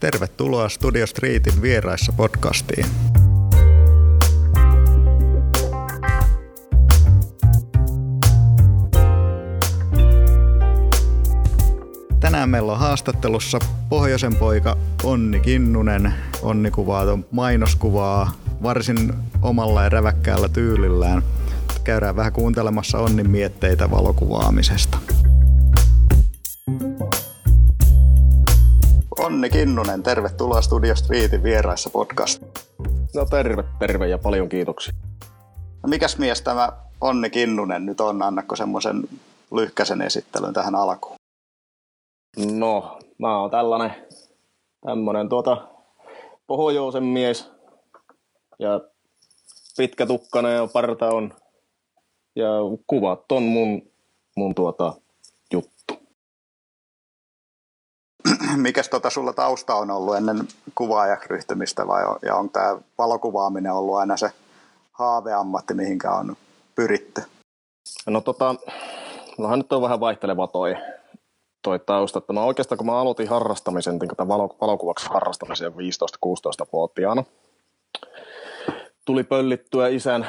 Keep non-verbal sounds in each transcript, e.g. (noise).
Tervetuloa Studio Streetin vieraissa podcastiin. Tänään meillä on haastattelussa pohjoisen poika Onni Kinnunen. Onni kuvaa mainoskuvaa varsin omalla ja räväkkäällä tyylillään. Käydään vähän kuuntelemassa Onnin mietteitä valokuvaamisesta. Onni Kinnunen, tervetuloa Studio Streetin vieraissa podcast. No terve, terve ja paljon kiitoksia. No mikäs mies tämä Onni Kinnunen nyt on? Annakko semmoisen lyhkäisen esittelyn tähän alkuun? No, mä oon tällainen tämmönen tuota pohjoisen mies ja pitkä tukkana ja parta on ja kuvat on mun, mun tuota (clears throat) mikäs tota sulla tausta on ollut ennen kuvaajaksi ryhtymistä vai on, ja on tämä valokuvaaminen ollut aina se haaveammatti, mihinkä on pyritty? No tota, nohan nyt on vähän vaihteleva toi, toi tausta. Että mä oikeastaan kun mä aloitin harrastamisen, niin tämän valo, valokuvaksi harrastamisen 15-16-vuotiaana, tuli pöllittyä isän,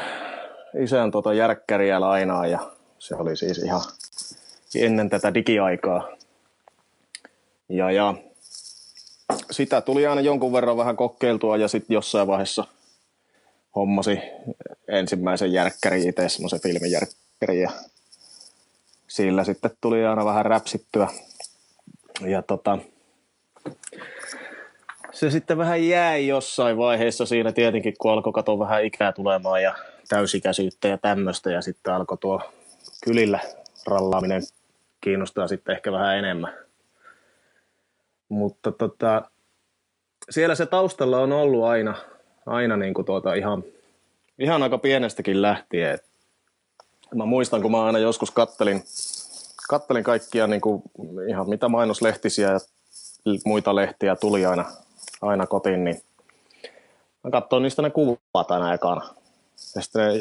isän tota järkkäriä lainaa ja se oli siis ihan ennen tätä digiaikaa. Ja, ja sitä tuli aina jonkun verran vähän kokeiltua ja sitten jossain vaiheessa hommasi ensimmäisen järkkäri itse, semmoisen filmijärkkäri ja sillä sitten tuli aina vähän räpsittyä. Ja tota, se sitten vähän jäi jossain vaiheessa siinä tietenkin, kun alkoi katsoa vähän ikää tulemaan ja täysikäisyyttä ja tämmöistä ja sitten alkoi tuo kylillä rallaaminen kiinnostaa sitten ehkä vähän enemmän. Mutta tota, siellä se taustalla on ollut aina, aina niin kuin tuota ihan, ihan aika pienestäkin lähtien. Mä muistan, kun mä aina joskus kattelin, kattelin kaikkia niin kuin ihan mitä mainoslehtisiä ja muita lehtiä tuli aina, aina kotiin, niin mä katsoin niistä ne kuvat aina ekana. Ja sitten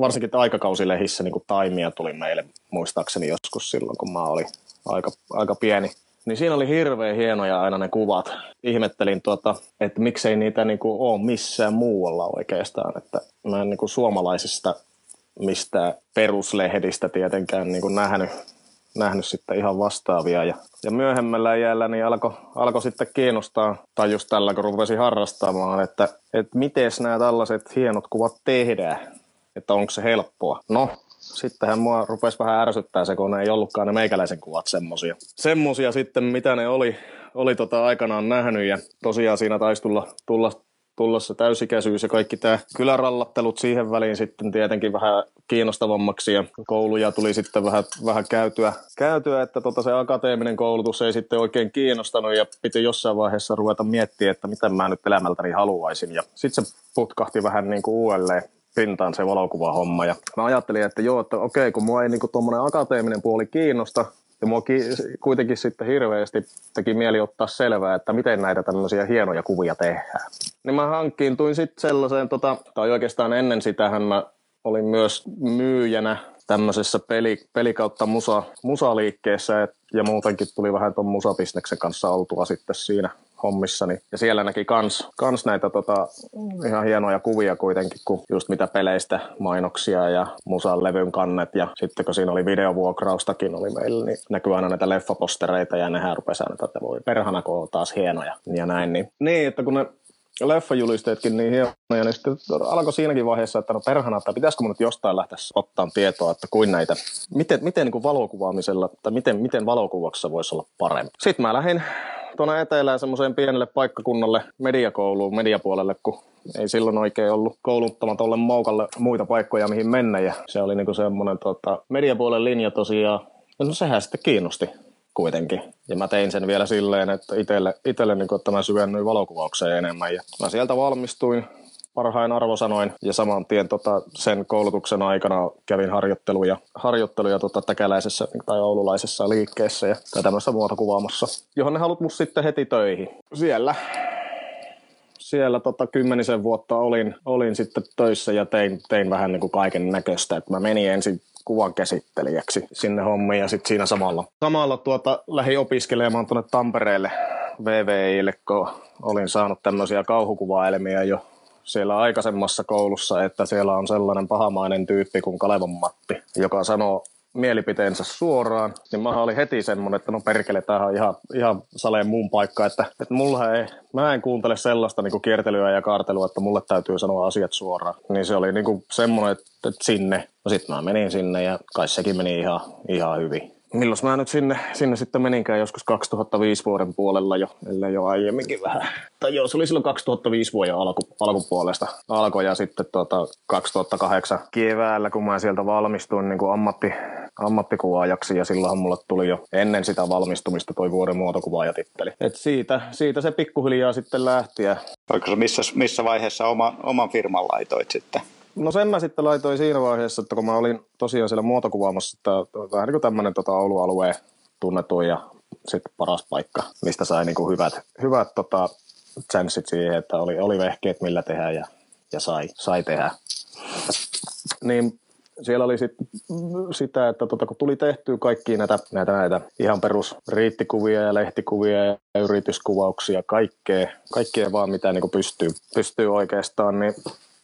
varsinkin aikakausilehissä niin kuin taimia tuli meille muistaakseni joskus silloin, kun mä olin aika, aika pieni – niin siinä oli hirveän hienoja aina ne kuvat. Ihmettelin, tuota, että miksei niitä niinku ole missään muualla oikeastaan. Että mä en niinku suomalaisista mistä peruslehdistä tietenkään niinku nähnyt, nähnyt sitten ihan vastaavia. Ja, ja myöhemmällä iällä niin alkoi alko sitten kiinnostaa, tai just tällä kun rupesin harrastamaan, että, että miten nämä tällaiset hienot kuvat tehdään. Että onko se helppoa. No, sittenhän mua rupesi vähän ärsyttää se, kun ne ei ollutkaan ne meikäläisen kuvat semmosia. Semmosia sitten, mitä ne oli, oli tota aikanaan nähnyt ja tosiaan siinä taisi tulla, tulla, tulla se täysikäisyys ja kaikki tämä kylärallattelut siihen väliin sitten tietenkin vähän kiinnostavammaksi ja kouluja tuli sitten vähän, vähän käytyä, käytyä, että tota se akateeminen koulutus ei sitten oikein kiinnostanut ja piti jossain vaiheessa ruveta miettiä, että mitä mä nyt elämältäni haluaisin ja sitten se putkahti vähän niin kuin uudelleen pintaan se valokuvahomma. Ja mä ajattelin, että joo, että okei, kun mua ei niin tuommoinen akateeminen puoli kiinnosta, ja mua ki- kuitenkin sitten hirveästi teki mieli ottaa selvää, että miten näitä tämmöisiä hienoja kuvia tehdään. Niin mä hankkiintuin sitten sellaiseen, tota, tai oikeastaan ennen sitähän mä olin myös myyjänä tämmöisessä peli, pelikautta musa, musaliikkeessä et, ja muutenkin tuli vähän tuon musabisneksen kanssa oltua sitten siinä hommissani. Ja siellä näki kans, kans näitä tota, ihan hienoja kuvia kuitenkin, kun just mitä peleistä mainoksia ja musan levyn kannet. Ja sitten kun siinä oli videovuokraustakin oli meillä, niin näkyy aina näitä leffapostereita ja nehän rupesi aina, että voi perhana, kun on taas hienoja ja näin. Niin, niin että kun ne leffajulisteetkin niin hienoja, niin sitten alkoi siinäkin vaiheessa, että no perhana, että pitäisikö mun nyt jostain lähteä ottaa tietoa, että kuin näitä, miten, miten niin kuin valokuvaamisella, tai miten, miten valokuvauksessa voisi olla parempi. Sitten mä lähdin tuonne etelään semmoiseen pienelle paikkakunnalle mediakouluun, mediapuolelle, kun ei silloin oikein ollut kouluttamaton moukalle muita paikkoja, mihin mennä. Ja se oli niinku semmoinen tota, mediapuolen linja tosiaan. No sehän sitten kiinnosti kuitenkin. Ja mä tein sen vielä silleen, että itselle, itselle niin että mä syvennyin valokuvaukseen enemmän. Ja mä sieltä valmistuin parhain arvosanoin ja saman tien tota, sen koulutuksen aikana kävin harjoitteluja, harjoitteluja tota, täkäläisessä tai oululaisessa liikkeessä ja, tai tämmöisessä muotokuvaamassa, johon ne halut mut sitten heti töihin. Siellä siellä tota, kymmenisen vuotta olin, olin sitten töissä ja tein, tein vähän niin kuin kaiken näköistä. Mä menin ensin kuvan käsittelijäksi sinne hommiin ja sitten siinä samalla, samalla tuota, lähdin opiskelemaan tuonne Tampereelle VVIlle, kun olin saanut tämmöisiä kauhukuvaelmia jo siellä aikaisemmassa koulussa, että siellä on sellainen pahamainen tyyppi kuin Kalevan Matti, joka sanoo mielipiteensä suoraan, niin mä olin heti semmoinen, että no perkele, tämähän on ihan, ihan saleen muun paikka, että, että mulla ei, mä en kuuntele sellaista niin kiertelyä ja kaartelua, että mulle täytyy sanoa asiat suoraan. Niin se oli niin semmoinen, että, että sinne, no sitten mä menin sinne ja kai sekin meni ihan, ihan hyvin milloin mä nyt sinne, sinne sitten meninkään joskus 2005 vuoden puolella jo, ellei jo aiemminkin vähän. Tai joo, se oli silloin 2005 vuoden alku, alkupuolesta alkoi ja sitten tuota 2008 keväällä, kun mä sieltä valmistuin niin kuin ammatti, ammattikuvaajaksi ja silloinhan mulle tuli jo ennen sitä valmistumista toi vuoden muotokuvaajatitteli. Et siitä, siitä se pikkuhiljaa sitten lähti. Ja... Oliko se missä, missä vaiheessa oma, oman firman laitoit sitten? No sen mä sitten laitoin siinä vaiheessa, että kun mä olin tosiaan siellä muotokuvaamassa, että vähän niin kuin tämmöinen tota Oulu-alueen tunnettu ja sitten paras paikka, mistä sai niin kuin hyvät, hyvät tota, chanssit siihen, että oli, oli vehkeet millä tehdä ja, ja sai, sai tehdä. Niin siellä oli sit sitä, että tota, kun tuli tehtyä kaikki näitä, näitä, näitä ihan perus riittikuvia ja lehtikuvia ja yrityskuvauksia, kaikkea, kaikkea vaan mitä niin pystyy, pystyy oikeastaan, niin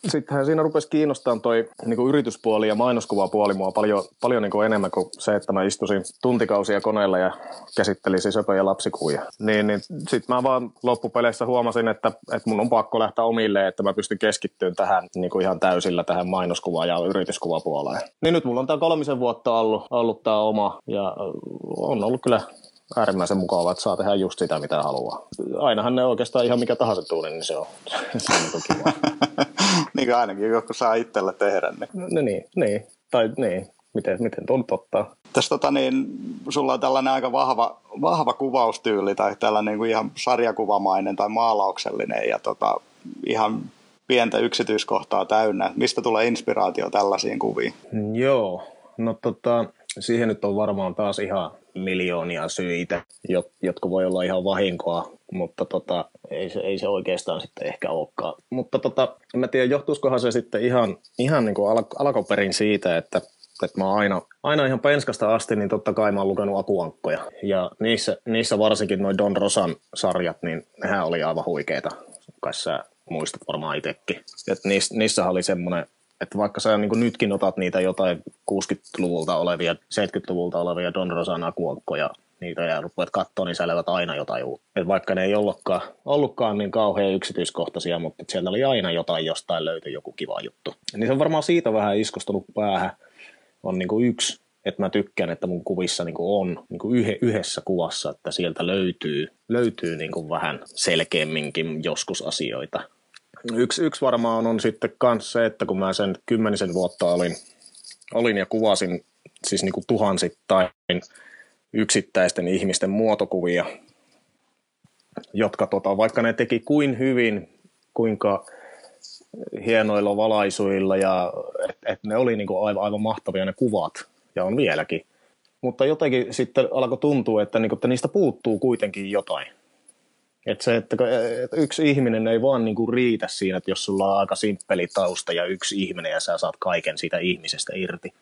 Sittenhän siinä rupesi kiinnostamaan toi niin kuin yrityspuoli ja mainoskuvapuoli mua paljon, paljon niin kuin enemmän kuin se, että mä istusin tuntikausia koneella ja käsittelisin söpöjä lapsikuvia. Niin, niin sitten mä vaan loppupeleissä huomasin, että, että mun on pakko lähteä omille, että mä pystyn keskittymään tähän niin kuin ihan täysillä tähän mainoskuva- ja yrityskuvapuoleen. Niin nyt mulla on tää kolmisen vuotta ollut, ollut tää oma ja on ollut kyllä äärimmäisen mukavaa, että saa tehdä just sitä, mitä haluaa. Ainahan ne oikeastaan ihan mikä tahansa tuuli, niin se on, (laughs) se on niin kiva. (laughs) niin kuin ainakin joku saa itsellä tehdä. Niin. No niin, niin. Tai niin, miten, miten tuon ottaa. Tässä tota niin, sulla on tällainen aika vahva, vahva kuvaustyyli tai tällainen niin kuin ihan sarjakuvamainen tai maalauksellinen ja tota, ihan pientä yksityiskohtaa täynnä. Mistä tulee inspiraatio tällaisiin kuviin? Joo, no tota, siihen nyt on varmaan taas ihan miljoonia syitä, jotka voi olla ihan vahinkoa, mutta tota, ei, se, ei se oikeastaan sitten ehkä olekaan. Mutta tota, en mä tiedä, johtuisikohan se sitten ihan, ihan niin kuin al- alkoperin siitä, että että mä aina, aina ihan penskasta asti, niin totta kai mä oon lukenut akuankkoja. Ja niissä, niissä varsinkin noin Don Rosan sarjat, niin nehän oli aivan huikeita. Kai sä muistat varmaan itsekin. Niissä, niissä oli semmoinen että vaikka sä niin nytkin otat niitä jotain 60-luvulta olevia, 70-luvulta olevia Don Rosan akuankkoja, niitä ja rupeat katsoa, niin sä aina jotain uutta. Et vaikka ne ei ollutkaan, ollutkaan niin kauhean yksityiskohtaisia, mutta sieltä oli aina jotain, jostain löytyi joku kiva juttu. Niin se on varmaan siitä vähän iskostunut päähän. On niin kuin yksi, että mä tykkään, että mun kuvissa niin on niin yhdessä kuvassa, että sieltä löytyy, löytyy niin vähän selkeämminkin joskus asioita. Yksi, yksi varmaan on sitten myös se, että kun mä sen kymmenisen vuotta olin, olin ja kuvasin siis niin kuin tuhansittain yksittäisten ihmisten muotokuvia, jotka tota, vaikka ne teki kuin hyvin, kuinka hienoilla valaisuilla ja että et ne oli niinku aivan, aivan mahtavia ne kuvat ja on vieläkin. Mutta jotenkin sitten alkoi tuntua, että, niinku, että niistä puuttuu kuitenkin jotain. Että se, että, yksi ihminen ei vaan niinku riitä siinä, että jos sulla on aika simppeli tausta ja yksi ihminen ja sä saat kaiken siitä ihmisestä irti,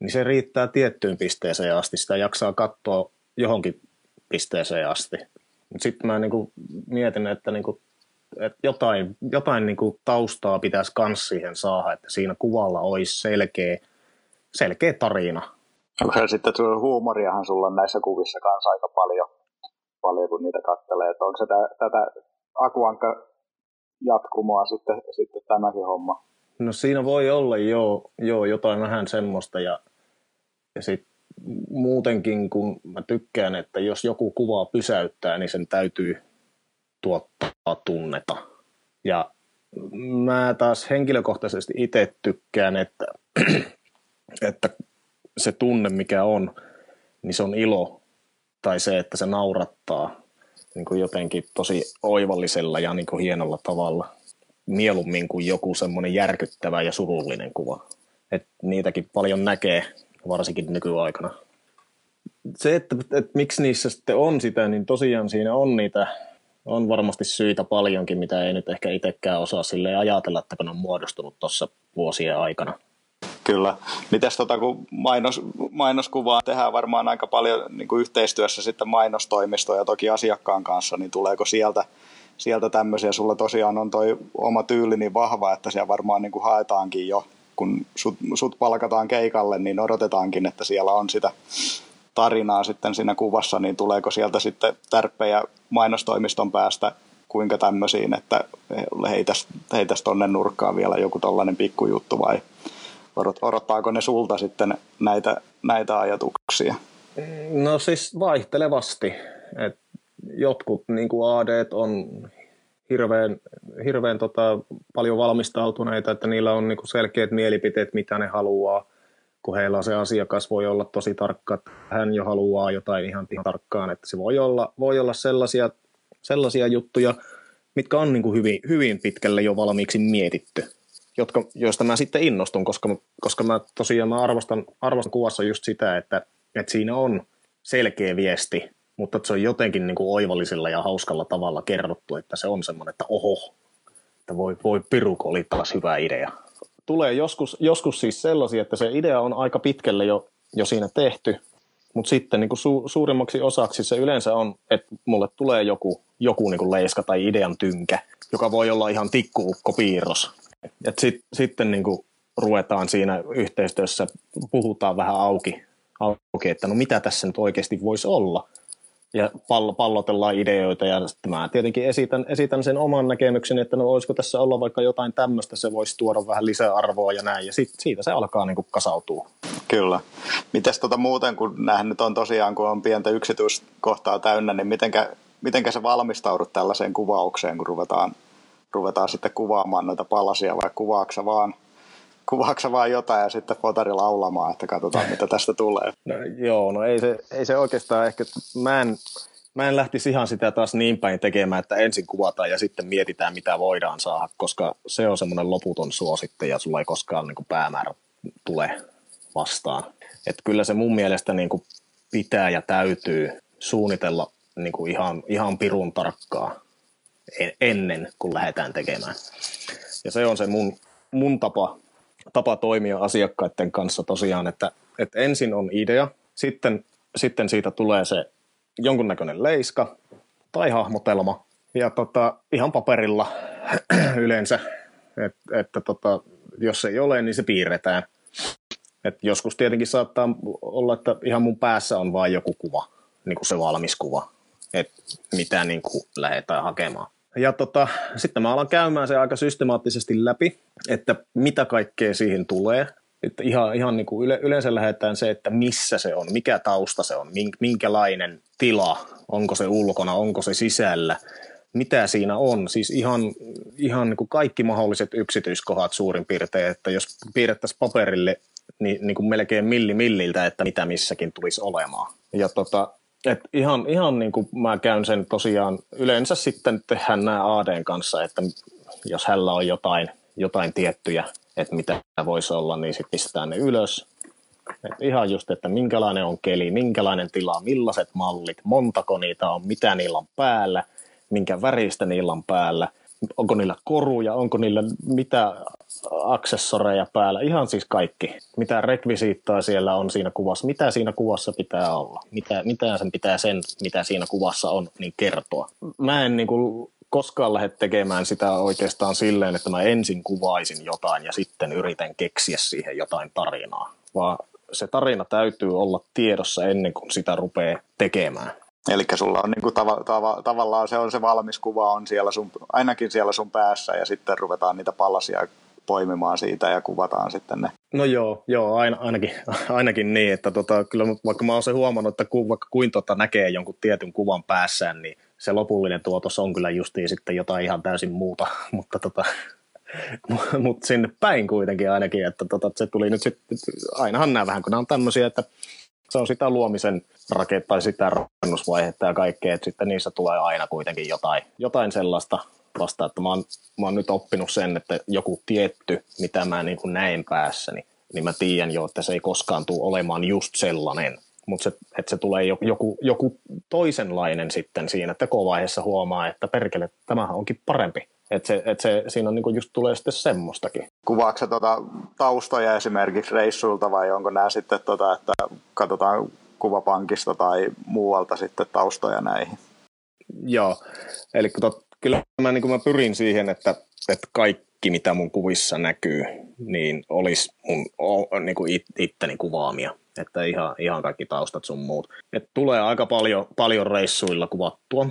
niin se riittää tiettyyn pisteeseen asti. Sitä jaksaa katsoa johonkin pisteeseen asti. Sitten mä niinku mietin, että, niinku, että jotain, jotain niinku taustaa pitäisi kans siihen saada, että siinä kuvalla olisi selkeä, selkeä tarina. Se sitten huumoriahan sulla on näissä kuvissa kanssa aika paljon, paljon kun niitä kattelee. Että onko se tä, tätä Akuanka jatkumoa sitten, sitten tämäkin homma? No siinä voi olla jo, jo jotain vähän semmoista ja, ja sitten muutenkin kun mä tykkään, että jos joku kuvaa pysäyttää, niin sen täytyy tuottaa tunneta. Ja mä taas henkilökohtaisesti itse tykkään, että, (clears throat) että se tunne mikä on, niin se on ilo tai se, että se naurattaa niin kuin jotenkin tosi oivallisella ja niin kuin hienolla tavalla mieluummin kuin joku semmoinen järkyttävä ja surullinen kuva. Et niitäkin paljon näkee, varsinkin nykyaikana. Se, että, että miksi niissä sitten on sitä, niin tosiaan siinä on niitä, on varmasti syitä paljonkin, mitä ei nyt ehkä itsekään osaa sille ajatella, että kun on muodostunut tuossa vuosien aikana. Kyllä. Mites tota, kun mainos, mainoskuvaa tehdään varmaan aika paljon niin kuin yhteistyössä sitten mainostoimistoja toki asiakkaan kanssa, niin tuleeko sieltä, sieltä tämmöisiä? Sulla tosiaan on toi oma tyyli niin vahva, että siellä varmaan niin kuin haetaankin jo, kun sut, sut palkataan keikalle, niin odotetaankin, että siellä on sitä tarinaa sitten siinä kuvassa, niin tuleeko sieltä sitten tärppejä mainostoimiston päästä kuinka tämmöisiin, että heitäs, heitäs tonne nurkkaan vielä joku tollainen pikkujuttu vai odottaako ne sulta sitten näitä, näitä ajatuksia? No siis vaihtelevasti. Et jotkut niin kuin AD on hirveän, hirveän tota, paljon valmistautuneita, että niillä on niin kuin selkeät mielipiteet, mitä ne haluaa – kun heillä se asiakas voi olla tosi tarkka, että hän jo haluaa jotain ihan, ihan tarkkaan, että se voi olla, voi olla sellaisia, sellaisia juttuja, mitkä on niin kuin hyvin, hyvin pitkälle jo valmiiksi mietitty, jotka, joista mä sitten innostun, koska, koska mä tosiaan mä arvostan, arvostan kuvassa just sitä, että, että siinä on selkeä viesti, mutta se on jotenkin niin kuin oivallisella ja hauskalla tavalla kerrottu, että se on semmoinen, että oho, että voi, voi piruko oli taas hyvä idea tulee joskus, joskus siis sellaisia, että se idea on aika pitkälle jo, jo siinä tehty, mutta sitten niin kuin su, suurimmaksi osaksi se yleensä on, että mulle tulee joku, joku niin kuin leiska tai idean tynkä, joka voi olla ihan tikkuukkopiirros. Et sit, sitten niin kuin ruvetaan siinä yhteistyössä, puhutaan vähän auki, auki, että no mitä tässä nyt oikeasti voisi olla ja pallo, pallotellaan ideoita ja sitten mä tietenkin esitän, esitän sen oman näkemykseni, että no olisiko tässä olla vaikka jotain tämmöistä, se voisi tuoda vähän lisää arvoa ja näin ja sit, siitä se alkaa niin kuin kasautua. Kyllä. Mites tota muuten, kun nämähän nyt on tosiaan, kun on pientä yksityiskohtaa täynnä, niin mitenkä, mitenkä sä valmistaudut tällaiseen kuvaukseen, kun ruvetaan, ruvetaan sitten kuvaamaan noita palasia vai kuvaaksa vaan – kuvaaksa vaan jotain ja sitten fotari laulamaan, että katsotaan mitä tästä tulee. No, joo, no ei se, ei se oikeastaan ehkä, mä en, mä en lähtisi ihan sitä taas niin päin tekemään, että ensin kuvataan ja sitten mietitään mitä voidaan saada, koska se on semmoinen loputon suositte ja sulla ei koskaan niin kuin päämäärä tule vastaan. Että kyllä se mun mielestä niin kuin pitää ja täytyy suunnitella niin kuin ihan, ihan pirun tarkkaa ennen kuin lähdetään tekemään. Ja se on se mun, mun tapa tapa toimia asiakkaiden kanssa tosiaan, että, että ensin on idea, sitten, sitten siitä tulee se jonkunnäköinen leiska tai hahmotelma, ja tota, ihan paperilla (clears throat) yleensä, että, että tota, jos ei ole, niin se piirretään. Et joskus tietenkin saattaa olla, että ihan mun päässä on vain joku kuva, niin kuin se valmis kuva, että mitä niin kuin lähdetään hakemaan. Ja tota, sitten mä alan käymään se aika systemaattisesti läpi, että mitä kaikkea siihen tulee. Että ihan, ihan niin kuin yle, yleensä lähdetään se, että missä se on, mikä tausta se on, minkälainen tila, onko se ulkona, onko se sisällä, mitä siinä on. Siis ihan, ihan niin kuin kaikki mahdolliset yksityiskohdat suurin piirtein, että jos piirrettäisiin paperille niin, niin kuin melkein milli milliltä, että mitä missäkin tulisi olemaan. Ja tota, et ihan, ihan niin kuin mä käyn sen tosiaan, yleensä sitten tehdään nämä ADn kanssa, että jos hänellä on jotain, jotain tiettyjä, että mitä voisi olla, niin sitten pistetään ne ylös. Et ihan just, että minkälainen on keli, minkälainen tila, millaiset mallit, montako niitä on, mitä niillä on päällä, minkä väristä niillä on päällä, onko niillä koruja, onko niillä mitä aksessoreja päällä, ihan siis kaikki. Mitä rekvisiittaa siellä on siinä kuvassa, mitä siinä kuvassa pitää olla, mitä, mitä sen pitää sen, mitä siinä kuvassa on, niin kertoa. Mä en niin kuin koskaan lähde tekemään sitä oikeastaan silleen, että mä ensin kuvaisin jotain ja sitten yritän keksiä siihen jotain tarinaa, vaan se tarina täytyy olla tiedossa ennen kuin sitä rupeaa tekemään. Eli sulla on niinku tava, tava, tavallaan se on se valmis kuva on siellä sun, ainakin siellä sun päässä ja sitten ruvetaan niitä palasia poimimaan siitä ja kuvataan sitten ne. No joo, joo aina, ainakin, (laughs) ainakin niin, että tota, kyllä vaikka mä oon se huomannut, että ku, vaikka kuin tota näkee jonkun tietyn kuvan päässään, niin se lopullinen tuotos on kyllä justiin sitten jotain ihan täysin muuta, (laughs) mutta tota, (laughs) mutta sinne päin kuitenkin ainakin, että tota, se tuli nyt sitten, ainahan nämä vähän, kun nämä on tämmöisiä, että se on sitä luomisen raket tai sitä rakennusvaihetta ja kaikkea, että sitten niissä tulee aina kuitenkin jotain, jotain sellaista vasta, että mä oon, mä oon nyt oppinut sen, että joku tietty, mitä mä niin kuin näen päässäni, niin mä tiedän jo, että se ei koskaan tule olemaan just sellainen. Mutta se, että se tulee joku, joku toisenlainen sitten siinä tekovaiheessa huomaa, että perkele, tämähän onkin parempi. Että se, et se, siinä on niinku just tulee sitten semmoistakin. Kuvaako se tuota taustoja esimerkiksi reissuilta vai onko nämä sitten, tota, että katsotaan kuvapankista tai muualta sitten taustoja näihin? Joo, eli tot, kyllä mä, niin mä pyrin siihen, että, että kaikki mitä mun kuvissa näkyy, niin olisi mun niin kuin it, itteni kuvaamia. Että ihan, ihan kaikki taustat sun muut. Et tulee aika paljon, paljon reissuilla kuvattua.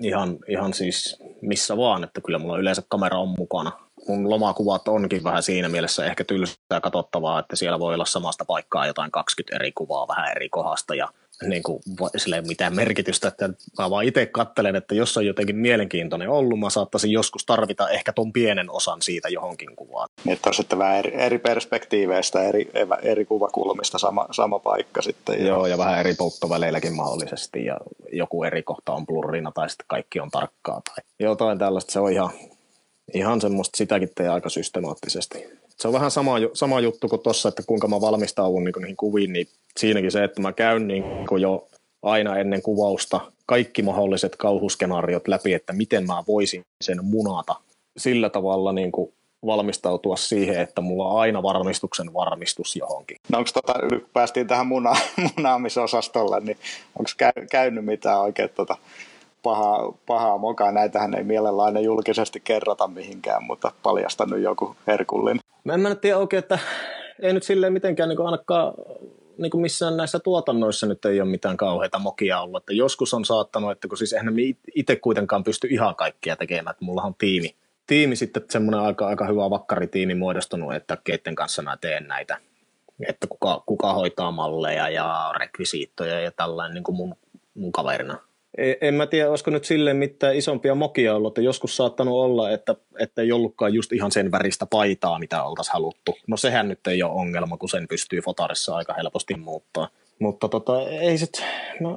Ihan, ihan siis missä vaan, että kyllä mulla yleensä kamera on mukana. Mun lomakuvat onkin vähän siinä mielessä ehkä tylsää katsottavaa, että siellä voi olla samasta paikkaa jotain 20 eri kuvaa vähän eri kohdasta ja niin kuin, sille mitään merkitystä, että mä vaan itse kattelen, että jos on jotenkin mielenkiintoinen ollut, mä saattaisin joskus tarvita ehkä ton pienen osan siitä johonkin kuvaan. Niin, että on sitten vähän eri, eri perspektiiveistä, eri, eri kuvakulmista sama, sama paikka sitten. Joo, ja vähän eri polttoväleilläkin mahdollisesti, ja joku eri kohta on blurrina, tai sitten kaikki on tarkkaa, tai jotain tällaista, se on ihan, ihan semmoista, sitäkin tee aika systemaattisesti se on vähän sama, sama juttu kuin tuossa, että kuinka mä valmistaudun niin niihin kuviin, niin siinäkin se, että mä käyn niin jo aina ennen kuvausta kaikki mahdolliset kauhuskenaariot läpi, että miten mä voisin sen munata sillä tavalla niin kuin valmistautua siihen, että mulla on aina varmistuksen varmistus johonkin. No onko tota, päästiin tähän muna, (laughs) munaamisosastolle, niin onko käy, käynyt mitään oikein tota, pahaa, pahaa mokaa? Näitähän ei mielellä aina julkisesti kerrota mihinkään, mutta paljastanut joku herkullinen. Mä en mä nyt tiedä oikein, että ei nyt silleen mitenkään niin ainakaan niin kuin missään näissä tuotannoissa nyt ei ole mitään kauheita mokia ollut. Että joskus on saattanut, että kun siis eihän itse kuitenkaan pysty ihan kaikkia tekemään, että mulla on tiimi, tiimi sitten semmoinen aika, aika hyvä vakkaritiimi muodostunut, että keiden kanssa mä teen näitä, että kuka, kuka hoitaa malleja ja rekvisiittoja ja tällainen niin kuin mun, mun kaverina en mä tiedä, olisiko nyt silleen mitään isompia mokia ollut, että joskus saattanut olla, että, että ei ollutkaan just ihan sen väristä paitaa, mitä oltaisiin haluttu. No sehän nyt ei ole ongelma, kun sen pystyy fotarissa aika helposti muuttaa. Mutta tota, ei sit, mä,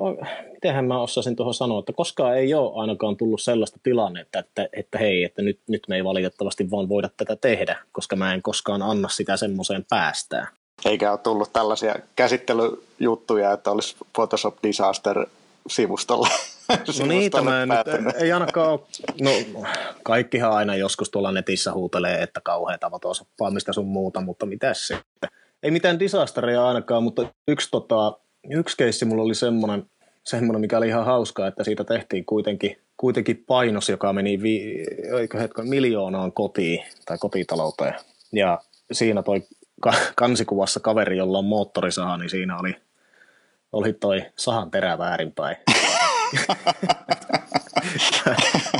mitenhän mä osaisin tuohon sanoa, että koskaan ei ole ainakaan tullut sellaista tilannetta, että, että, että hei, että nyt, nyt me ei valitettavasti vaan voida tätä tehdä, koska mä en koskaan anna sitä semmoiseen päästään. Eikä ole tullut tällaisia käsittelyjuttuja, että olisi Photoshop Disaster sivustolla. (laughs) No niin, tämä nyt ei ainakaan ole, no kaikkihan aina joskus tuolla netissä huutelee, että kauheata vatosoppaa, sun muuta, mutta mitä sitten? Ei mitään disasteria ainakaan, mutta yksi, tota, yksi keissi mulla oli semmoinen, semmoinen, mikä oli ihan hauskaa, että siitä tehtiin kuitenkin, kuitenkin painos, joka meni vi, hetken, miljoonaan kotiin tai kotitalouteen. Ja siinä toi kansikuvassa kaveri, jolla on moottorisaha, niin siinä oli, oli toi sahan terä väärinpäin. (laughs)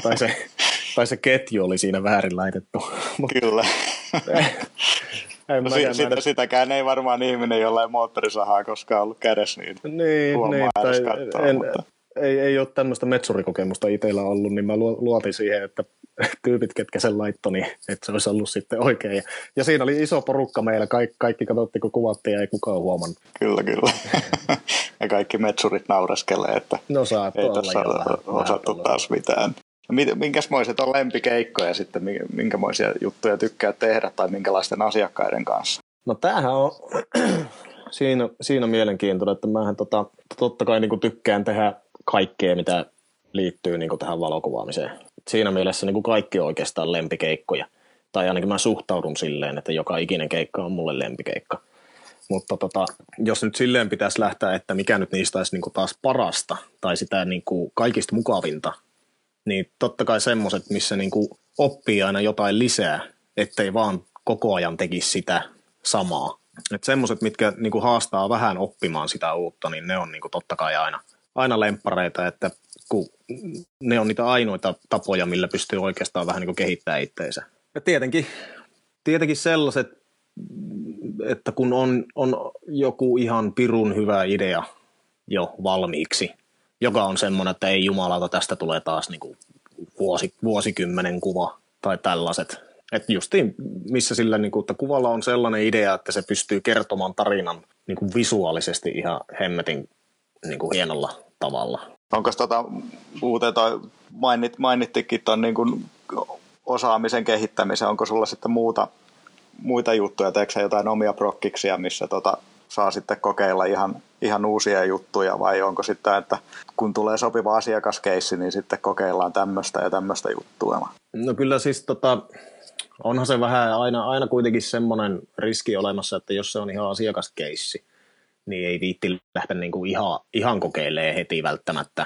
tai, se, tai se ketju oli siinä väärin laitettu. Kyllä. (laughs) en no, si- sitä, sitäkään ei varmaan ihminen, jolla ei moottorisahaa koskaan ollut kädessä, niin, niin, niin tai katsoa, en, mutta... ei, ei ole tämmöistä metsurikokemusta itsellä ollut, niin mä luotin siihen, että (laughs) tyypit, ketkä sen laittoi, niin että se olisi ollut sitten oikein. Ja, ja siinä oli iso porukka meillä, kaikki, kaikki katsottiin, kun kuvattiin ja ei kukaan huomannut. Kyllä, kyllä. (laughs) ja kaikki metsurit naureskelee, että no, ei tässä ole osattu taas mitään. Minkäsmoiset on lempikeikkoja sitten, minkämoisia juttuja tykkää tehdä tai minkälaisten asiakkaiden kanssa? No tämähän on (clears throat) siinä, siinä mielenkiintoinen, että mähän tota, totta kai niin tykkään tehdä kaikkea, mitä liittyy niin kuin tähän valokuvaamiseen. Siinä mielessä niin kuin kaikki on oikeastaan lempikeikkoja. Tai ainakin mä suhtaudun silleen, että joka ikinen keikka on mulle lempikeikka. Mutta tota, jos nyt silleen pitäisi lähteä, että mikä nyt niistä olisi niin kuin taas parasta tai sitä niin kuin kaikista mukavinta, niin totta kai semmoiset, missä niin kuin oppii aina jotain lisää, ettei vaan koko ajan tekisi sitä samaa. Että semmoiset, mitkä niin kuin haastaa vähän oppimaan sitä uutta, niin ne on niin kuin totta kai aina, aina lemppareita, että kun ne on niitä ainoita tapoja, millä pystyy oikeastaan vähän niin kehittämään itteensä. Ja tietenkin, tietenkin sellaiset, että kun on, on joku ihan pirun hyvä idea jo valmiiksi, joka on semmoinen, että ei jumalata, tästä tulee taas niin kuin vuosi, vuosikymmenen kuva tai tällaiset. Että justiin missä sillä, niin kuin, että kuvalla on sellainen idea, että se pystyy kertomaan tarinan niin kuin visuaalisesti ihan hemmetin niin kuin hienolla tavalla. Onko tota, uuteen toi mainit, mainittikin tuon niin kuin osaamisen kehittämisen, onko sulla sitten muuta, muita juttuja, teekö jotain omia prokkiksia, missä tota, saa sitten kokeilla ihan, ihan uusia juttuja vai onko sitten, että kun tulee sopiva asiakaskeissi, niin sitten kokeillaan tämmöistä ja tämmöistä juttua? No kyllä siis tota, onhan se vähän aina, aina kuitenkin semmoinen riski olemassa, että jos se on ihan asiakaskeissi, niin ei viitti lähteä niin kuin ihan, ihan kokeilemaan heti välttämättä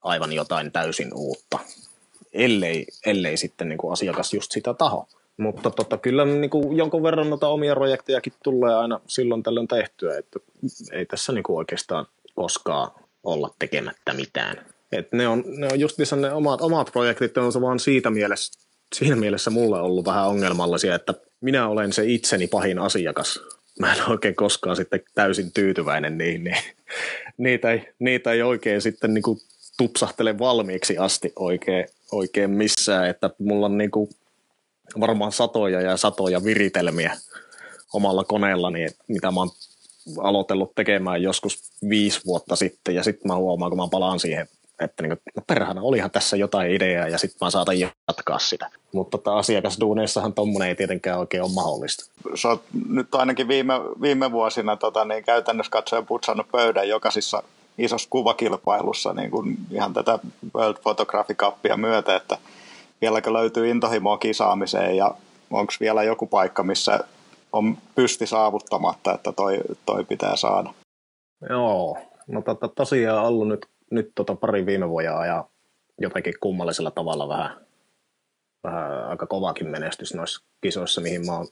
aivan jotain täysin uutta, ellei, ellei sitten niin kuin asiakas just sitä taho. Mutta tota, kyllä niin kuin jonkun verran noita omia projektejakin tulee aina silloin tällöin tehtyä, että ei tässä niin kuin oikeastaan koskaan olla tekemättä mitään. Et ne on, ne on just ne omat, omat projektit, on se vaan siitä mielessä, siinä mielessä mulle ollut vähän ongelmallisia, että minä olen se itseni pahin asiakas. Mä en oikein koskaan sitten täysin tyytyväinen niihin, niin niitä ei, niitä ei oikein sitten niin kuin tupsahtele valmiiksi asti oikein, oikein missään, että mulla on niin kuin varmaan satoja ja satoja viritelmiä omalla koneellani, mitä mä oon aloitellut tekemään joskus viisi vuotta sitten, ja sitten mä huomaan, kun mä palaan siihen, että niin kuin, no perhana, olihan tässä jotain ideaa, ja sitten mä saatan jatkaa sitä. Mutta tota, asiakasduuneissahan tommonen ei tietenkään oikein ole mahdollista. Sä oot nyt ainakin viime, viime vuosina tota, niin käytännössä katsoen putsannut pöydän jokaisessa isossa kuvakilpailussa niin kuin ihan tätä World Photography Cupia myötä, että vieläkö löytyy intohimoa kisaamiseen ja onko vielä joku paikka, missä on pysti saavuttamatta, että toi, toi pitää saada? Joo, no tota, tosiaan ollut nyt, nyt tota pari viime vuotta ja jotenkin kummallisella tavalla vähän, vähän aika kovakin menestys noissa kisoissa, mihin mä oon,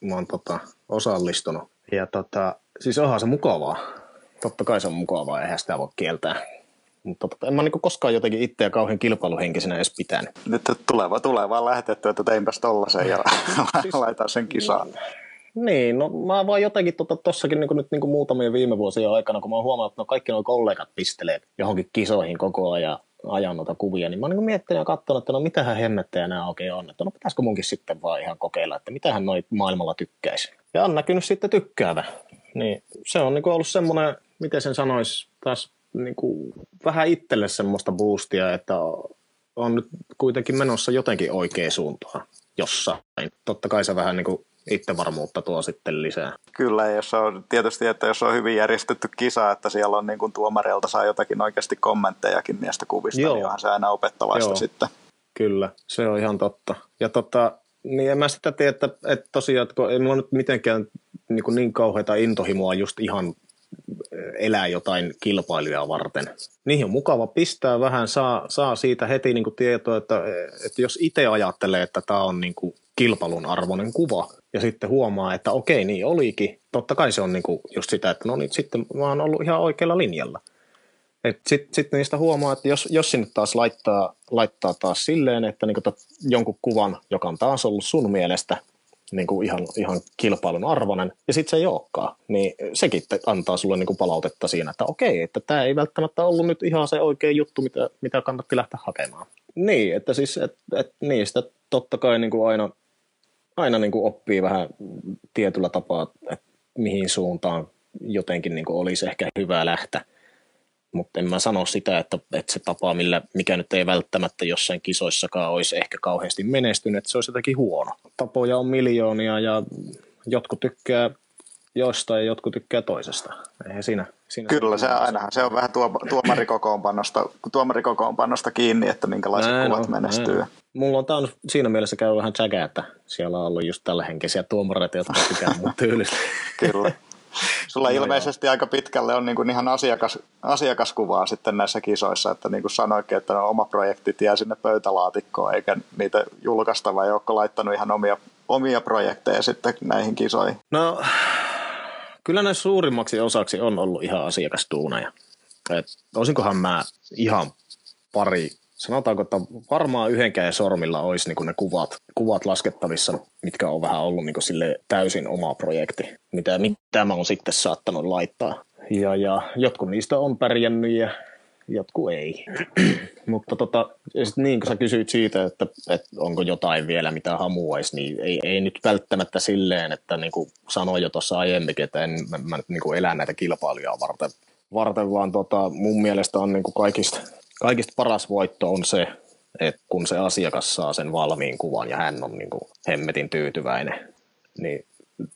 mä oon tota, osallistunut. Ja tota, siis onhan se mukavaa. Totta kai se on mukavaa, eihän sitä voi kieltää. Mutta tota, en mä niinku koskaan jotenkin itseä kauhean kilpailuhenkisenä edes pitänyt. Nyt tuleva, tuleva lähetetty, että teinpäs tollasen ja (laughs) siis, (laughs) laitan sen kisaan. Niin, no mä vaan jotenkin tuossakin tota, niin nyt niin kuin muutamia viime vuosien aikana, kun mä oon huomannut, että no kaikki nuo kollegat pistelee johonkin kisoihin koko ajan ajan noita kuvia, niin mä oon niin miettinyt ja katsonut, että no mitähän hemmettejä nämä oikein on. Että no pitäisikö munkin sitten vaan ihan kokeilla, että mitähän noi maailmalla tykkäisi. Ja on näkynyt sitten tykkäävä. Niin se on niin kuin ollut semmoinen, miten sen sanoisi, taas niin kuin vähän itselle semmoista boostia, että on nyt kuitenkin menossa jotenkin oikea suuntaan jossain. Totta kai se vähän niin kuin itsevarmuutta tuo sitten lisää. Kyllä, jos on tietysti, että jos on hyvin järjestetty kisa, että siellä on niin kuin tuomareilta saa jotakin oikeasti kommenttejakin niistä kuvista, Joo. niin onhan se aina opettavaista Joo. sitten. Kyllä, se on ihan totta. Ja tota, niin en mä sitä tiedä, että, että tosiaan, että ei mulla nyt mitenkään niin, kuin niin kauheita intohimoa just ihan elää jotain kilpailuja varten. Niihin on mukava pistää vähän, saa, saa siitä heti niin kuin tietoa, että, että jos itse ajattelee, että tämä on niin kuin kilpailun arvoinen kuva, ja sitten huomaa, että okei, niin olikin. Totta kai se on niin kuin just sitä, että no niin, sitten mä oon ollut ihan oikealla linjalla. Sitten sit niistä huomaa, että jos, jos sinne taas laittaa, laittaa taas silleen, että niin kuin jonkun kuvan, joka on taas ollut sun mielestä niin kuin ihan, ihan kilpailun arvoinen, ja sitten se ei olekaan, niin sekin antaa sulle niin kuin palautetta siinä, että okei, että tämä ei välttämättä ollut nyt ihan se oikea juttu, mitä, mitä kannatti lähteä hakemaan. Niin, että siis, et, et, niistä totta kai niin kuin aina, aina niin kuin oppii vähän tietyllä tapaa, että mihin suuntaan jotenkin niin kuin olisi ehkä hyvä lähteä mutta en mä sano sitä, että, että se tapa, millä, mikä nyt ei välttämättä jossain kisoissakaan olisi ehkä kauheasti menestynyt, että se olisi jotenkin huono. Tapoja on miljoonia ja jotkut tykkää jostain ja jotkut tykkää toisesta. Eihän siinä, siinä Kyllä, se, ainahan se on vähän tuo, tuomarikokoonpanosta, tuomarikokoonpanosta kiinni, että minkälaiset näin kuvat on, menestyy. Näin. Mulla on, tämä on siinä mielessä käy vähän tsäkä, että siellä on ollut just tällä henkisiä tuomareita, jotka tykkää mun (laughs) tyylistä. Kyllä. Sulla no ilmeisesti joo. aika pitkälle on niin kuin ihan asiakas, asiakaskuvaa sitten näissä kisoissa, että niin kuin sanoikin, että oma projektit jää sinne pöytälaatikkoon, eikä niitä julkaista, vai onko laittanut ihan omia, omia projekteja sitten näihin kisoihin? No, kyllä näissä suurimmaksi osaksi on ollut ihan asiakastuuneja. Et olisinkohan mä ihan pari sanotaanko, että varmaan yhdenkään sormilla olisi niin ne kuvat, kuvat laskettavissa, mitkä on vähän ollut niin sille täysin oma projekti, mitä, mitä mä oon sitten saattanut laittaa. Ja, ja jotkut niistä on pärjännyt ja jotkut ei. (clears throat) Mutta tota, niin kuin sä kysyit siitä, että, että onko jotain vielä, mitä hamuaisi, niin ei, ei nyt välttämättä silleen, että niin kuin sanoin jo tuossa aiemminkin, että en mä, mä niin elän näitä kilpailuja varten, varten vaan tota, mun mielestä on niin kuin kaikista kaikista paras voitto on se, että kun se asiakas saa sen valmiin kuvan ja hän on niin kuin hemmetin tyytyväinen, niin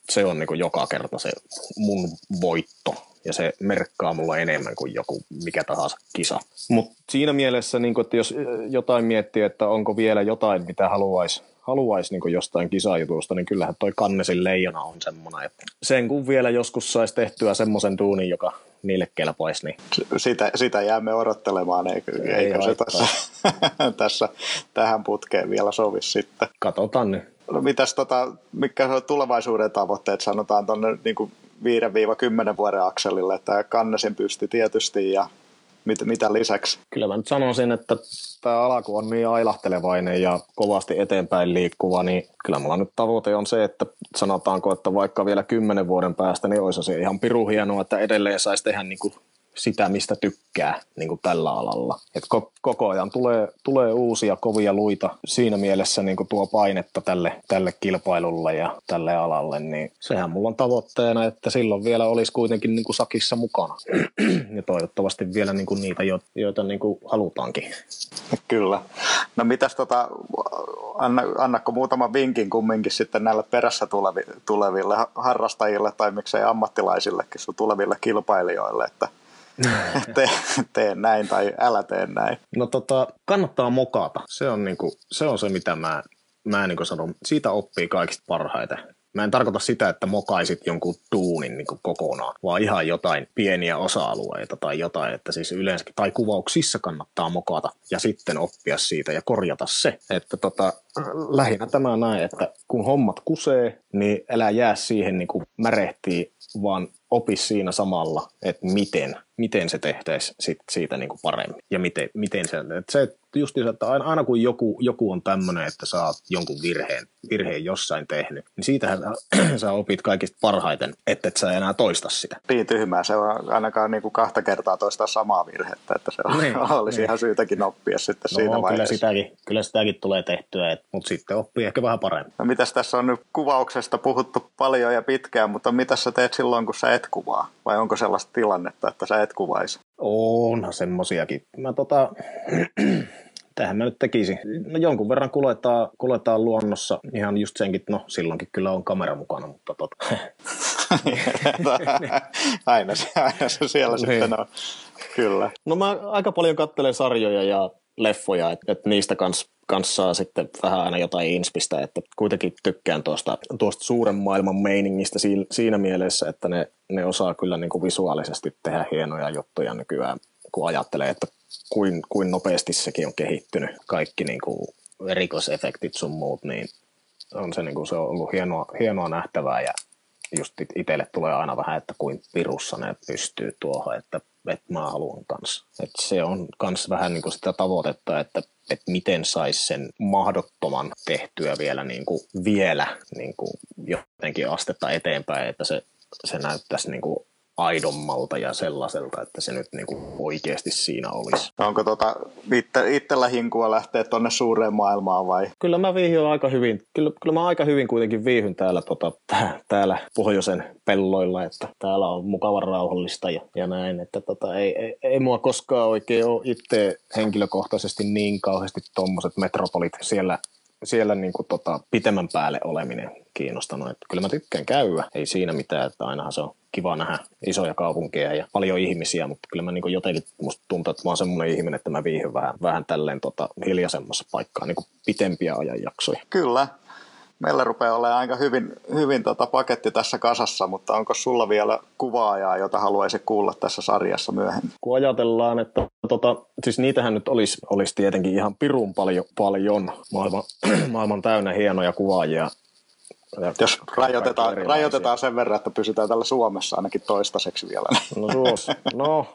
se on niin kuin joka kerta se mun voitto. ja se merkkaa mulla enemmän kuin joku mikä tahansa kisa. Mutta siinä mielessä, niin kun, että jos jotain miettii, että onko vielä jotain, mitä haluaisi haluaisi niin jostain kisajutusta, niin kyllähän toi Kannesin leijona on semmoinen, että sen kun vielä joskus saisi tehtyä semmoisen tuunin, joka niille kelpaisi. Niin... Sitä, sitä jäämme odottelemaan, eikö, Ei eikö se tässä, (laughs) tässä tähän putkeen vielä sovi sitten. Katsotaan nyt. No mitäs tota, mitkä on tulevaisuuden tavoitteet, sanotaan tuonne niin 5-10 vuoden akselille, että Kannesin pysti tietysti ja Mit, mitä lisäksi? Kyllä mä nyt sanoisin, että tämä alku on niin ailahtelevainen ja kovasti eteenpäin liikkuva, niin kyllä mulla nyt tavoite on se, että sanotaanko, että vaikka vielä kymmenen vuoden päästä, niin olisi se ihan piru hienoa, että edelleen saisi tehdä niin kuin sitä, mistä tykkää niin kuin tällä alalla. Et koko ajan tulee, tulee uusia kovia luita siinä mielessä niin kuin tuo painetta tälle, tälle kilpailulle ja tälle alalle, niin sehän mulla on tavoitteena, että silloin vielä olisi kuitenkin niin kuin sakissa mukana. ja toivottavasti vielä niin kuin niitä, joita niin kuin halutaankin. Kyllä. No mitäs tota, anna, annakko muutaman vinkin kumminkin sitten näille perässä tulevi, tuleville harrastajille tai miksei ammattilaisillekin sun tuleville kilpailijoille, että – tee, tee näin tai älä tee näin? No tota, kannattaa mokata. Se on, niinku, se, on se, mitä mä, mä niinku sanon. Siitä oppii kaikista parhaiten. Mä en tarkoita sitä, että mokaisit jonkun tuunin niin kokonaan, vaan ihan jotain pieniä osa-alueita tai jotain, että siis yleensäkin, tai kuvauksissa kannattaa mokata ja sitten oppia siitä ja korjata se. Että tota, lähinnä tämä näin, että kun hommat kusee, niin älä jää siihen niin kuin märehtii, vaan opi siinä samalla, että miten, miten se tehtäisiin sit siitä niin kuin paremmin ja miten, miten se, että se just että aina, aina kun joku, joku on tämmöinen, että sä oot jonkun virheen, virheen jossain tehnyt, niin siitähän sä (clears throat) opit kaikista parhaiten, että et sä enää toista sitä. Niin tyhmää, se on ainakaan niin kuin kahta kertaa toistaa samaa virhettä, että se on, niin, (laughs) olisi niin. ihan syytäkin oppia sitten no, siinä kyllä sitäkin, kyllä sitäkin tulee tehtyä, mutta sitten oppii ehkä vähän paremmin. No mitäs tässä on nyt kuvauksesta puhuttu paljon ja pitkään, mutta mitä sä teet silloin, kun sä et kuvaa? Vai onko sellaista tilannetta, että sä et kuvaisi? Onhan semmosiakin. Mä tota, (clears throat) tähän mä nyt tekisin. No jonkun verran kuljetaan, kuljetaan luonnossa ihan just senkin, no silloinkin kyllä on kamera mukana, mutta tota. (laughs) aina, se, aina se siellä niin. sitten on, kyllä. No mä aika paljon katselen sarjoja ja leffoja, että et niistä kanssa kans saa sitten vähän aina jotain inspistä, että kuitenkin tykkään tuosta, tuosta suuren maailman meiningistä siinä, siinä mielessä, että ne, ne osaa kyllä niin kuin visuaalisesti tehdä hienoja juttuja nykyään, kun ajattelee, että kuin, kuin nopeasti sekin on kehittynyt, kaikki niin kuin erikoisefektit sun muut, niin on se, niin kuin, se on ollut hienoa, hienoa nähtävää ja just itselle tulee aina vähän, että kuin virussa ne pystyy tuohon, että, että mä haluan kanssa. Että se on kans vähän niin kuin sitä tavoitetta, että, että miten saisi sen mahdottoman tehtyä vielä, niin kuin, vielä niin kuin jotenkin astetta eteenpäin, että se, se näyttäisi niin kuin aidommalta ja sellaiselta, että se nyt niin kuin oikeasti siinä olisi. Onko tota, itse, itsellä hinkua lähteä tuonne suureen maailmaan vai? Kyllä mä viihyn aika hyvin. Kyllä, kyllä mä aika hyvin kuitenkin viihyn täällä, tota, (laughs) täällä pohjoisen pelloilla, että täällä on mukava rauhallista ja, ja näin. Että tota, ei, ei, ei, mua koskaan oikein ole itse henkilökohtaisesti niin kauheasti tuommoiset metropolit siellä siellä niin kuin tota, pitemmän päälle oleminen kiinnostanut. Että kyllä mä tykkään käydä, ei siinä mitään, että ainahan se on kiva nähdä isoja kaupunkeja ja paljon ihmisiä, mutta kyllä mä niin jotenkin musta tuntuu, että mä oon semmoinen ihminen, että mä viihyn vähän, vähän tälleen tota, hiljaisemmassa paikkaa, niin pitempiä ajanjaksoja. Kyllä, meillä rupeaa olemaan aika hyvin, hyvin tota paketti tässä kasassa, mutta onko sulla vielä kuvaajaa, jota haluaisi kuulla tässä sarjassa myöhemmin? Kun ajatellaan, että tota, siis niitähän nyt olisi, olisi tietenkin ihan pirun paljon, paljon maailman, (clears throat) maailman täynnä hienoja kuvaajia, jos rajoitetaan, rajoitetaan sen verran, että pysytään täällä Suomessa ainakin toistaiseksi vielä. No tuos, no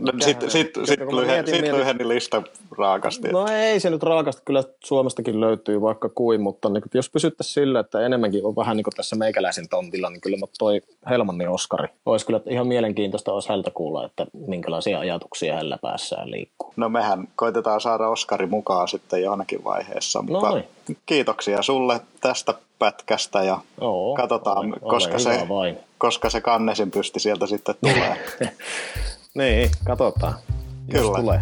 No, sitten sit, sit, lyhen, sit lyheni lista raakasti. No ei se nyt raakasti, kyllä Suomestakin löytyy vaikka kuin, mutta niin, jos pysyttäisiin sillä, että enemmänkin on vähän niin kuin tässä meikäläisen tontilla, niin kyllä toi Helmanni Oskari. Olisi kyllä ihan mielenkiintoista olisi häntä kuulla, että minkälaisia ajatuksia hänellä päässään liikkuu. No mehän koitetaan saada Oskari mukaan sitten johonkin vaiheessa, mutta no niin. kiitoksia sulle tästä pätkästä ja Joo, katsotaan, ole, koska, ole se, vain. koska se kannesin pysti sieltä sitten tulee. (laughs) niin, katsotaan. Kyllä. Jos tulee.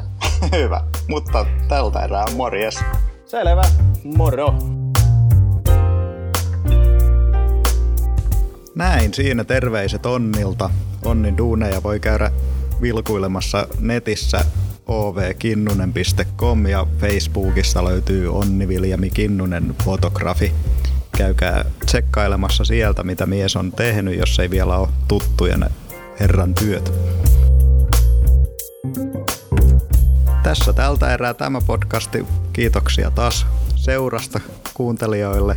(laughs) Hyvä, mutta tältä erää morjes. Selvä, moro. Näin siinä terveiset Onnilta. Onnin duuneja voi käydä vilkuilemassa netissä ovkinnunen.com ja Facebookista löytyy Onni Viljami Kinnunen fotografi. Käykää tsekkailemassa sieltä, mitä mies on tehnyt, jos ei vielä ole tuttuja herran työt. Tässä tältä erää tämä podcasti. Kiitoksia taas seurasta kuuntelijoille.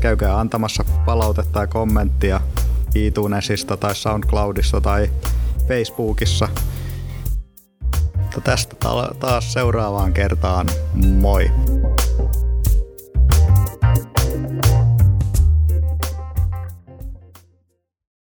Käykää antamassa palautetta ja kommenttia iTunesista tai SoundCloudista tai Facebookissa. Tästä taas seuraavaan kertaan. Moi!